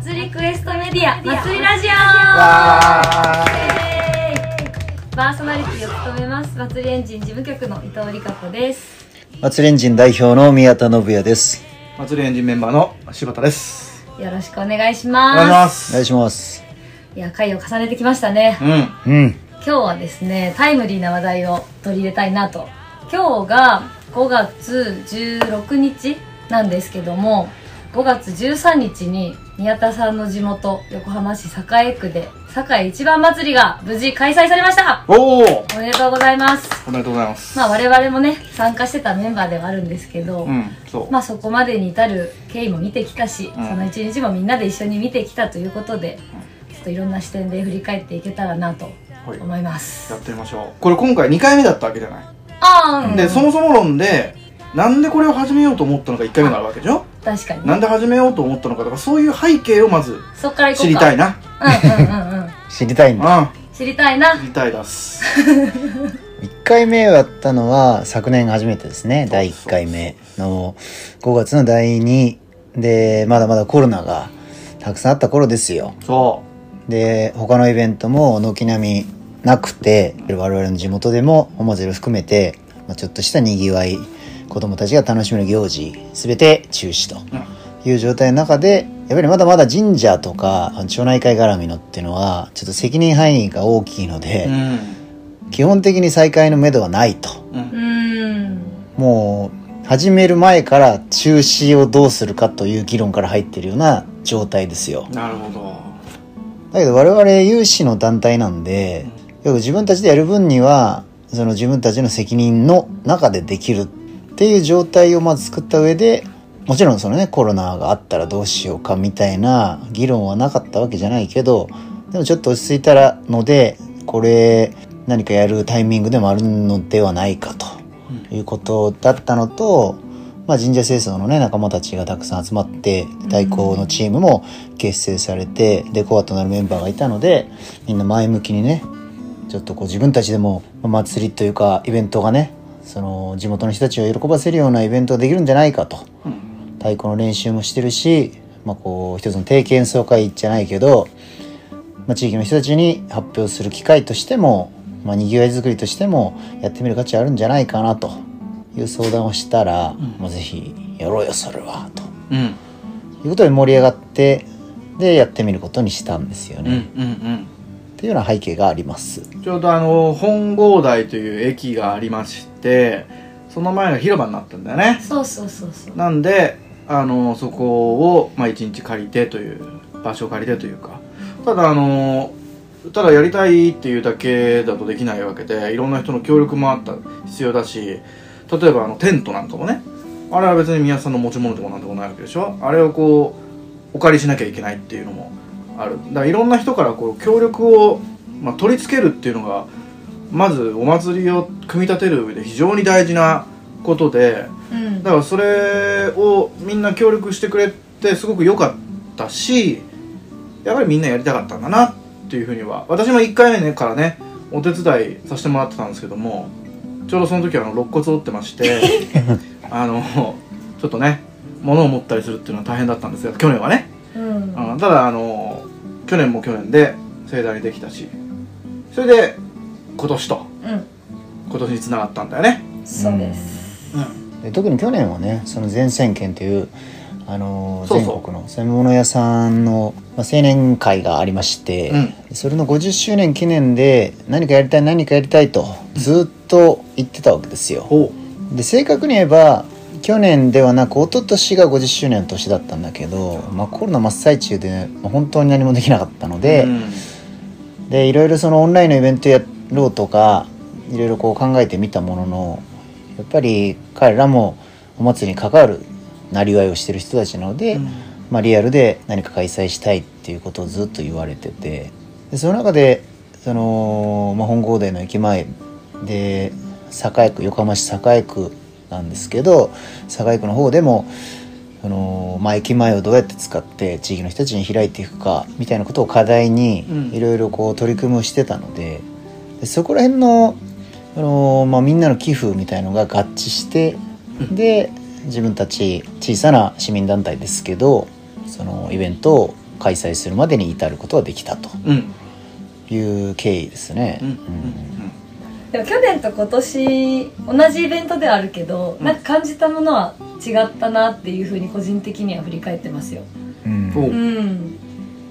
祭りクエストメディア祭りラジオ。パーソナリティを務めます祭りエンジン事務局の伊藤理香子です。祭りエンジン代表の宮田信也です。祭りエンジンメンバーの柴田です。よろしくお願いしお願いします。お願いします。いや回を重ねてきましたね。うん。うん。今日はですねタイムリーな話題を取り入れたいなと。今日が5月16日なんですけども5月13日に宮田さんの地元横浜市栄区で栄一番祭りが無事開催されました。おおおめでとうございます。おめでとうございます。まあ我々もね参加してたメンバーではあるんですけど、うんそう。まあそこまでに至る経緯も見てきたし、うん。その一日もみんなで一緒に見てきたということで、ちょっといろんな視点で振り返っていけたらなとはい。思います、やってみましょう。これ今回2回目だったわけじゃない、ああ、うん、でそもそも論でなんでこれを始めようと思ったのか1回目なわけでしょ確かに、なんで始めようと思ったのかとかそういう背景をまずそっから行こうか。知りたいな。うんうんうんうん。知りたいんだ。うん知りたいな。知りたいです。1回目をやったのは昨年初めてですね。第1回目の5月の第2で、まだまだコロナがたくさんあった頃ですよ。そで、他のイベントも軒並みなくて、我々の地元でもお祭りを含めて、まあ、ちょっとした賑わい、子供たちが楽しめる行事、すべて中止と。う、うん。いう状態の中でやっぱりまだまだ神社とか町内会絡みのっていうのはちょっと責任範囲が大きいので、基本的に再開の目処はないと。うん。もう始める前から中止をどうするかという議論から入ってるような状態ですよ。なるほど。だけど我々有志の団体なんでよく自分たちでやる分にはその自分たちの責任の中でできるっていう状態をまず作った上でもちろんそのねコロナがあったらどうしようかみたいな議論はなかったわけじゃないけどでもちょっと落ち着いたらのでこれ何かやるタイミングでもあるのではないかということだったのと、まあ、神社清掃のね仲間たちがたくさん集まって太鼓のチームも結成されてでコアとなるメンバーがいたのでみんな前向きにねちょっとこう自分たちでもまあ祭りというかイベントがねその地元の人たちを喜ばせるようなイベントができるんじゃないかと。うん。太鼓の練習もしてるし、まあ、こう一つの定期演奏会じゃないけど、まあ、地域の人たちに発表する機会としても、まあ、にぎわい作りとしてもやってみる価値あるんじゃないかなと。いう相談をしたら、まあ、ぜひやろうよそれはと。うん。いうことで盛り上がってでやってみることにしたんですようんね、うんっていうような背景があります。うんちょうどあの本郷台という駅がありましてその前が広場になったんだよね。そうそうそうそう。なんであのそこを、まあ、1日借りてという場所を借りてというか。ただあのただやりたいっていうだけだとできないわけでいろんな人の協力もあった必要だし例えばあのテントなんかもね。あれは別に宮田さんの持ち物でもなんでもないわけでしょ。あれをこうお借りしなきゃいけないっていうのもある。だからいろんな人からこう協力を、まあ、取り付けるっていうのがまずお祭りを組み立てる上で非常に大事なことでうん。だからそれをみんな協力してくれてすごく良かったしやっぱりみんなやりたかったんだなっていうふうには私も1回目ねからねお手伝いさせてもらってたんですけどもちょうどその時はあの肋骨折ってまして あのちょっとね物を持ったりするっていうのは大変だったんですが去年はね、うん。うん、ただあの去年も去年で盛大にできたしそれで今年とうん。今年につながったんだよね。そうです。うん。で特に去年はねその前線県という、あのーそうそう。全国の専門物屋さんの、まあ、青年会がありまして、うん。それの50周年記念で何かやりたい何かやりたいとずっと言ってたわけですよ。ほで正確に言えば去年ではなく一昨年が50周年の年だったんだけど、まあ、コロナ真っ最中で、まあ本当に何もできなかったのうで、うんでいろいろそのオンラインのイベントやろうとかいろいろこう考えてみたもののやっぱり彼らもお祭りに関わるなりわいをしてる人たちなので、うん。まあ、リアルで何か開催したいっていうことをずっと言われててでその中でその、まあ、本郷台の駅前で栄区横浜市栄区なんですけど栄区の方でもその、まあ、駅前をどうやって使って地域の人たちに開いていくかみたいなことを課題にうん。いろいろこう取り組みをしてたのででそこら辺のあの、まあ、みんなの寄付みたいのが合致してで自分たち小さな市民団体ですけどそのイベントを開催するまでに至ることができたとうん。いう経緯ですね。うん。うんでも去年と今年同じイベントではあるけど、うんなんか感じたものは違ったなっていうふうに個人的には振り返ってますよ。うんおううん。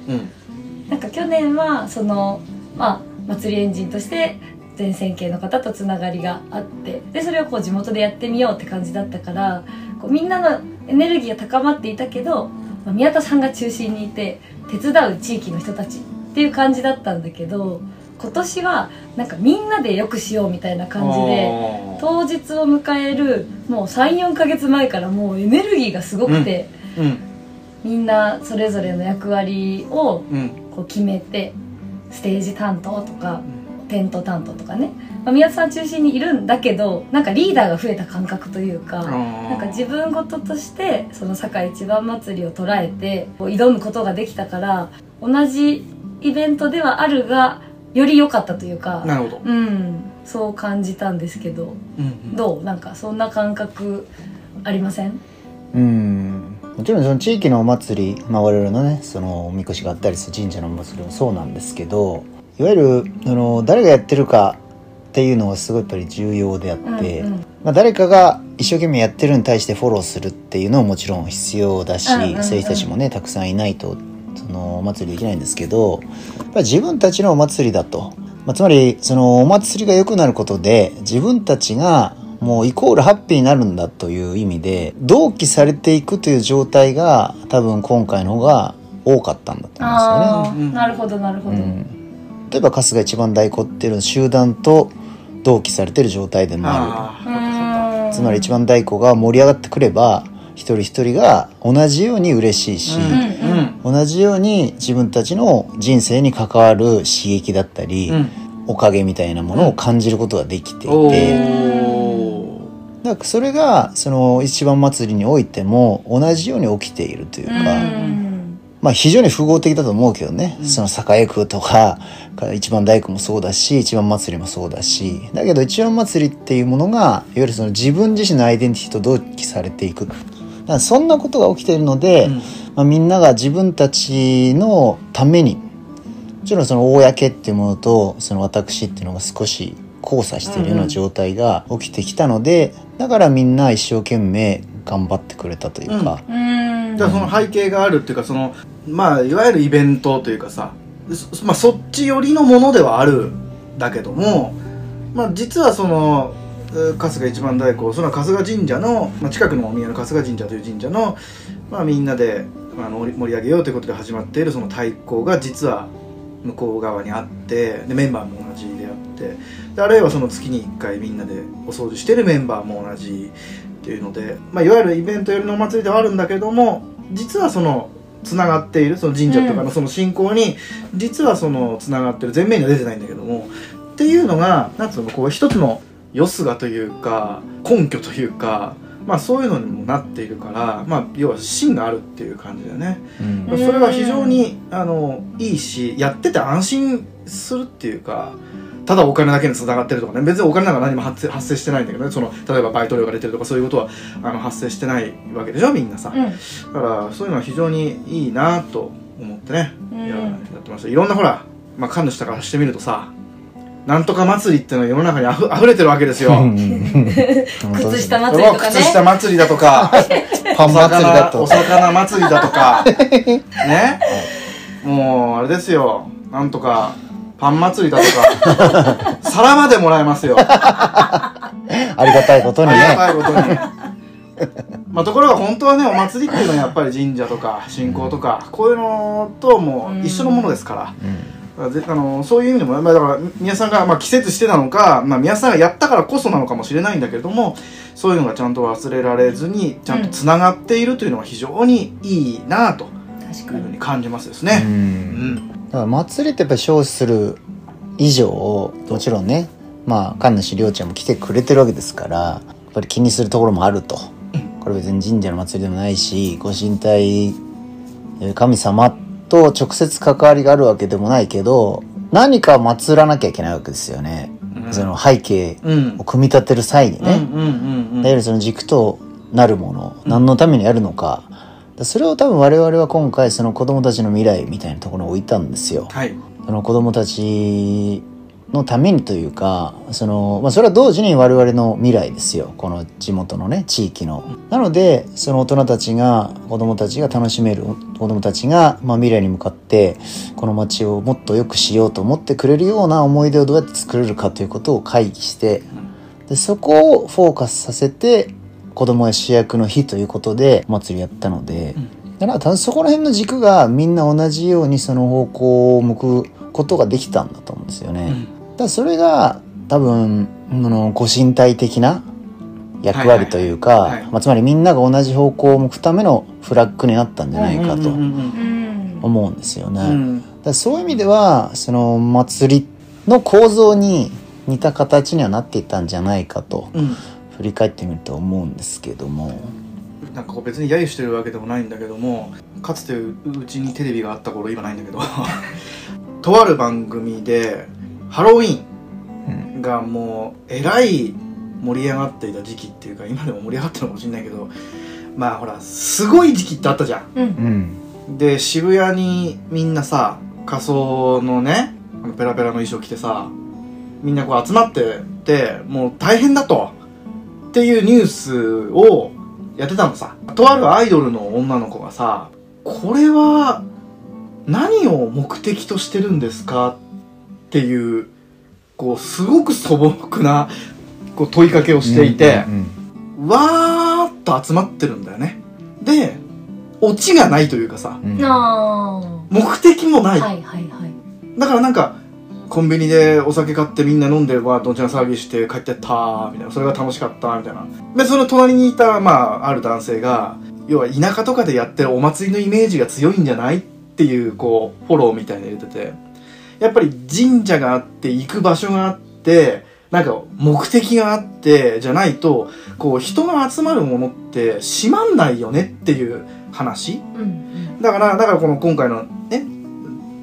うんなんか去年はそのまあ祭りエンジンとして全線系の方とつながりがあってでそれをこう地元でやってみようって感じだったからこうみんなのエネルギーが高まっていたけど、まあ宮田さんが中心にいて手伝う地域の人たちっていう感じだったんだけど今年はなんかみんなでよくしようみたいな感じで。当日を迎えるもう34ヶ月前からもうエネルギーがすごくて、うん。みんなそれぞれの役割をうん。こう決めてステージ担当とかテント担当とかね、まあ、宮田さん中心にいるんだけどなんかリーダーが増えた感覚というか。なんか自分事としてその堺一番祭りを捉えてこう挑むことができたから同じイベントではあるがより良かったというかなるほど。うんそう感じたんですけどうんうん。どう？なんかそんな感覚ありません？うん。もちろんその地域のお祭り、まあ、我々のねそのおみこしがあったりする神社のお祭りもそうなんですけどいわゆるその誰がやってるかっていうのがすごいやっぱり重要であって、うんうん。まあ、誰かが一生懸命やってるに対してフォローするっていうのはもちろん必要だし、うんうんうん。そういう人たちもねたくさんいないとそのお祭りできないんですけどやっぱり自分たちのお祭りだと、まあ、つまりそのお祭りが良くなることで自分たちがもうイコールハッピーになるんだという意味で同期されていくという状態が多分今回の方が多かったんだと思うんですよね。なるほどなるほど、うん。例えば春日一番太鼓っていうのは集団と同期されてる状態でもある。つまり一番太鼓が盛り上がってくれば一人一人が同じように嬉しいし、うん同じように自分たちの人生に関わる刺激だったり、うん。おかげみたいなものを感じることができていて、おー。だからそれがその一番祭りにおいても同じように起きているというか、うん。まあ非常に複合的だと思うけどね、うん。その栄区とか一番大工もそうだし一番祭りもそうだし。だけど一番祭りっていうものがいわゆるその自分自身のアイデンティティと同期されていくらそんなことが起きているので、うん。まあ、みんなが自分たちのためにもちろんその公っていうものとその私っていうのが少し交差しているような状態が起きてきたので、だからみんな一生懸命頑張ってくれたというか、うん。だからその背景があるっていうかそのまあいわゆるイベントというかさそ,、まあ、そっち寄りのものではあるんだけども、まあ、実はそのえー春日一番太鼓その春日神社の、まあ、近くのお宮の春日神社という神社の、まあ、みんなであの盛り盛り上げようということで始まっているその太鼓が実は向こう側にあってでメンバーも同じであってであるいはその月に1回みんなでお掃除してるメンバーも同じっていうので、まあ、いわゆるイベント寄りのお祭りではあるんだけども実はそのつながっているその神社とかのその信仰に実はそのつながってる前面には出てないんだけどもっていうのがなんつうのこう一つのよすがというか根拠というか、まあ、そういうのにもなっているから、まあ、要は芯があるっていう感じだよね。うん。まあそれは非常にあのいいしやってて安心するっていうかただお金だけにつながってるとかね。別にお金なんか何も発生発生してないんだけどね。その例えばバイト料が出てるとかそういうことはあの発生してないわけでしょみんなさ、うん。だからそういうのは非常にいいなと思ってね、うん。いややってました。いろんなほら、まあ、神主からしてみるとさなんとか祭りっていうのが世の中にあふ溢れてるわけですよ、靴下そ祭りとかね。靴下祭りだとか パン祭りだと。お魚お魚祭りだとか。ね。もうあれですよ。なんとかパン祭りだとか。皿までもらえますよ。あありがたいことにりがねたいことに。まあところが本当はねお祭りっていうのはやっぱり神社とか信仰とかこういうのともう一緒のものですから、ぜあのそういう意味でも、まあ、だから宮さんが、まあ、季節してなのか、まあ、宮さんがやったからこそなのかもしれないんだけれどもそういうのがちゃんと忘れられずにちゃんとつながっているというのは非常にいいなと確かにいうふうに感じますですうね。ん。だから祭りってやっぱり称する以上もちろんねまあ神主涼ちゃんも来てくれてるわけですからやっぱり気にするところもあると。これ別に神社の祭りでもないしご神体えー神様と直接関わりがあるわけでもないけど何か祀らなきゃいけないわけですよね、うん。その背景うん。を組み立てる際にね、いわゆるその軸となるもの何のためにやるのか。それを多分我々は今回その子供たちの未来みたいなところに置いたんですよ。はい。その子供たちのためにというかその、まあ、それは同時に我々の未来ですよこの地元のね地域の。なのでその大人たちが子供たちが楽しめる子供たちが、まあ、未来に向かってこの街をもっと良くしようと思ってくれるような思い出をどうやって作れるかということを会議してでそこをフォーカスさせて子供や主役の日ということでお祭りやったので。だからそこら辺の軸がみんな同じようにその方向を向くことができたんだと思うんですよね。うんだそれが多分あのご身体的な役割というか、はいはいはい。はいまあ、つまりみんなが同じ方向を向くためのフラッグになったんじゃないかと思うんですよね。だそういう意味ではその祭りの構造に似た形にはなっていたんじゃないかとうん。振り返ってみると思うんですけども。なんかこう別に揶揄してるわけでもないんだけどもかつてううちにテレビがあった頃今ないんだけど。とある番組でハロウィーンがもうえらい盛り上がっていた時期っていうか今でも盛り上がってるのかもしれないけどまあほらすごい時期ってあったじゃん。うん。うんで渋谷にみんなさ仮装のねあのペラペラの衣装着てさみんなこう集まっててもう大変だとっていうニュースをやってたのさ。とあるアイドルの女の子がさこれは何を目的としてるんですかっていうこうすごく素朴なこう問いかけをしていて、うんうんわーっと集まってるんだよね。でオチがないというかさうん。あ目的もない、あはいはいはい。だからなんかコンビニでお酒買ってみんな飲んでわーどんちゃん騒ぎして帰ってったみたいな。それが楽しかったみたいな。でその隣にいたまあある男性が要は田舎とかでやってるお祭りのイメージが強いんじゃない？っていうこうフォローみたいなの入れててやっぱり神社があって行く場所があってなんか目的があってじゃないとこう人が集まるものって閉まんないよねっていう話うんだから、だからこの今回のね、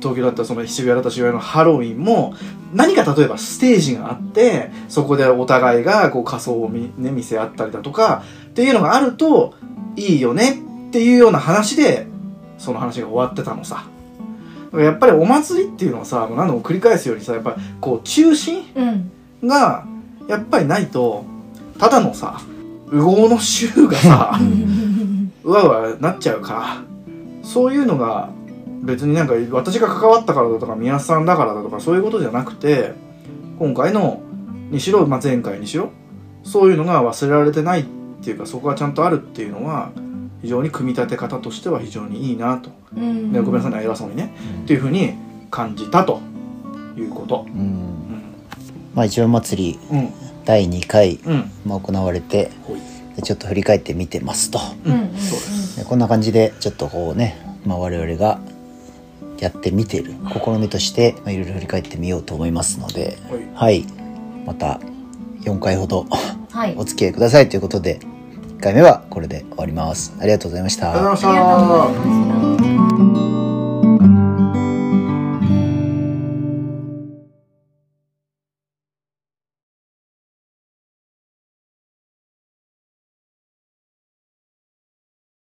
東京だったらその渋谷だったら渋谷のハロウィンも、何か例えばステージがあって、そこでお互いがこう仮装を見,、ね、見せ合ったりだとか、っていうのがあるといいよねっていうような話で、その話が終わってたのさ。やっぱりお祭りっていうのはさ、何度も繰り返すようにさ、やっぱりこう中心がやっぱりないと、ただのさ、右往の衆がさ、うわうわなっちゃうか。らそういうのが別になんか私が関わったからだとか宮さんだからだとかそういうことじゃなくて今回のにしろ、まあ、前回にしろそういうのが忘れられてないっていうかそこがちゃんとあるっていうのは非常に組み立て方としては非常にいいなと、うん。ね、ごめんなさいね偉そうにね。っていうふうに感じたということ。うん。まあ一応祭りうん。第2回、うん。まあ、行われてちょっと振り返ってみてますと。こんな感じでちょっとこうね、まあ、我々がやってみてる試みとしてまあいろいろ振り返ってみようと思いますので。はい。また4回ほどはい。お付き合いくださいということで1回目はこれで終わります。ありがとうございました。ありがとうございました。ありがとうございました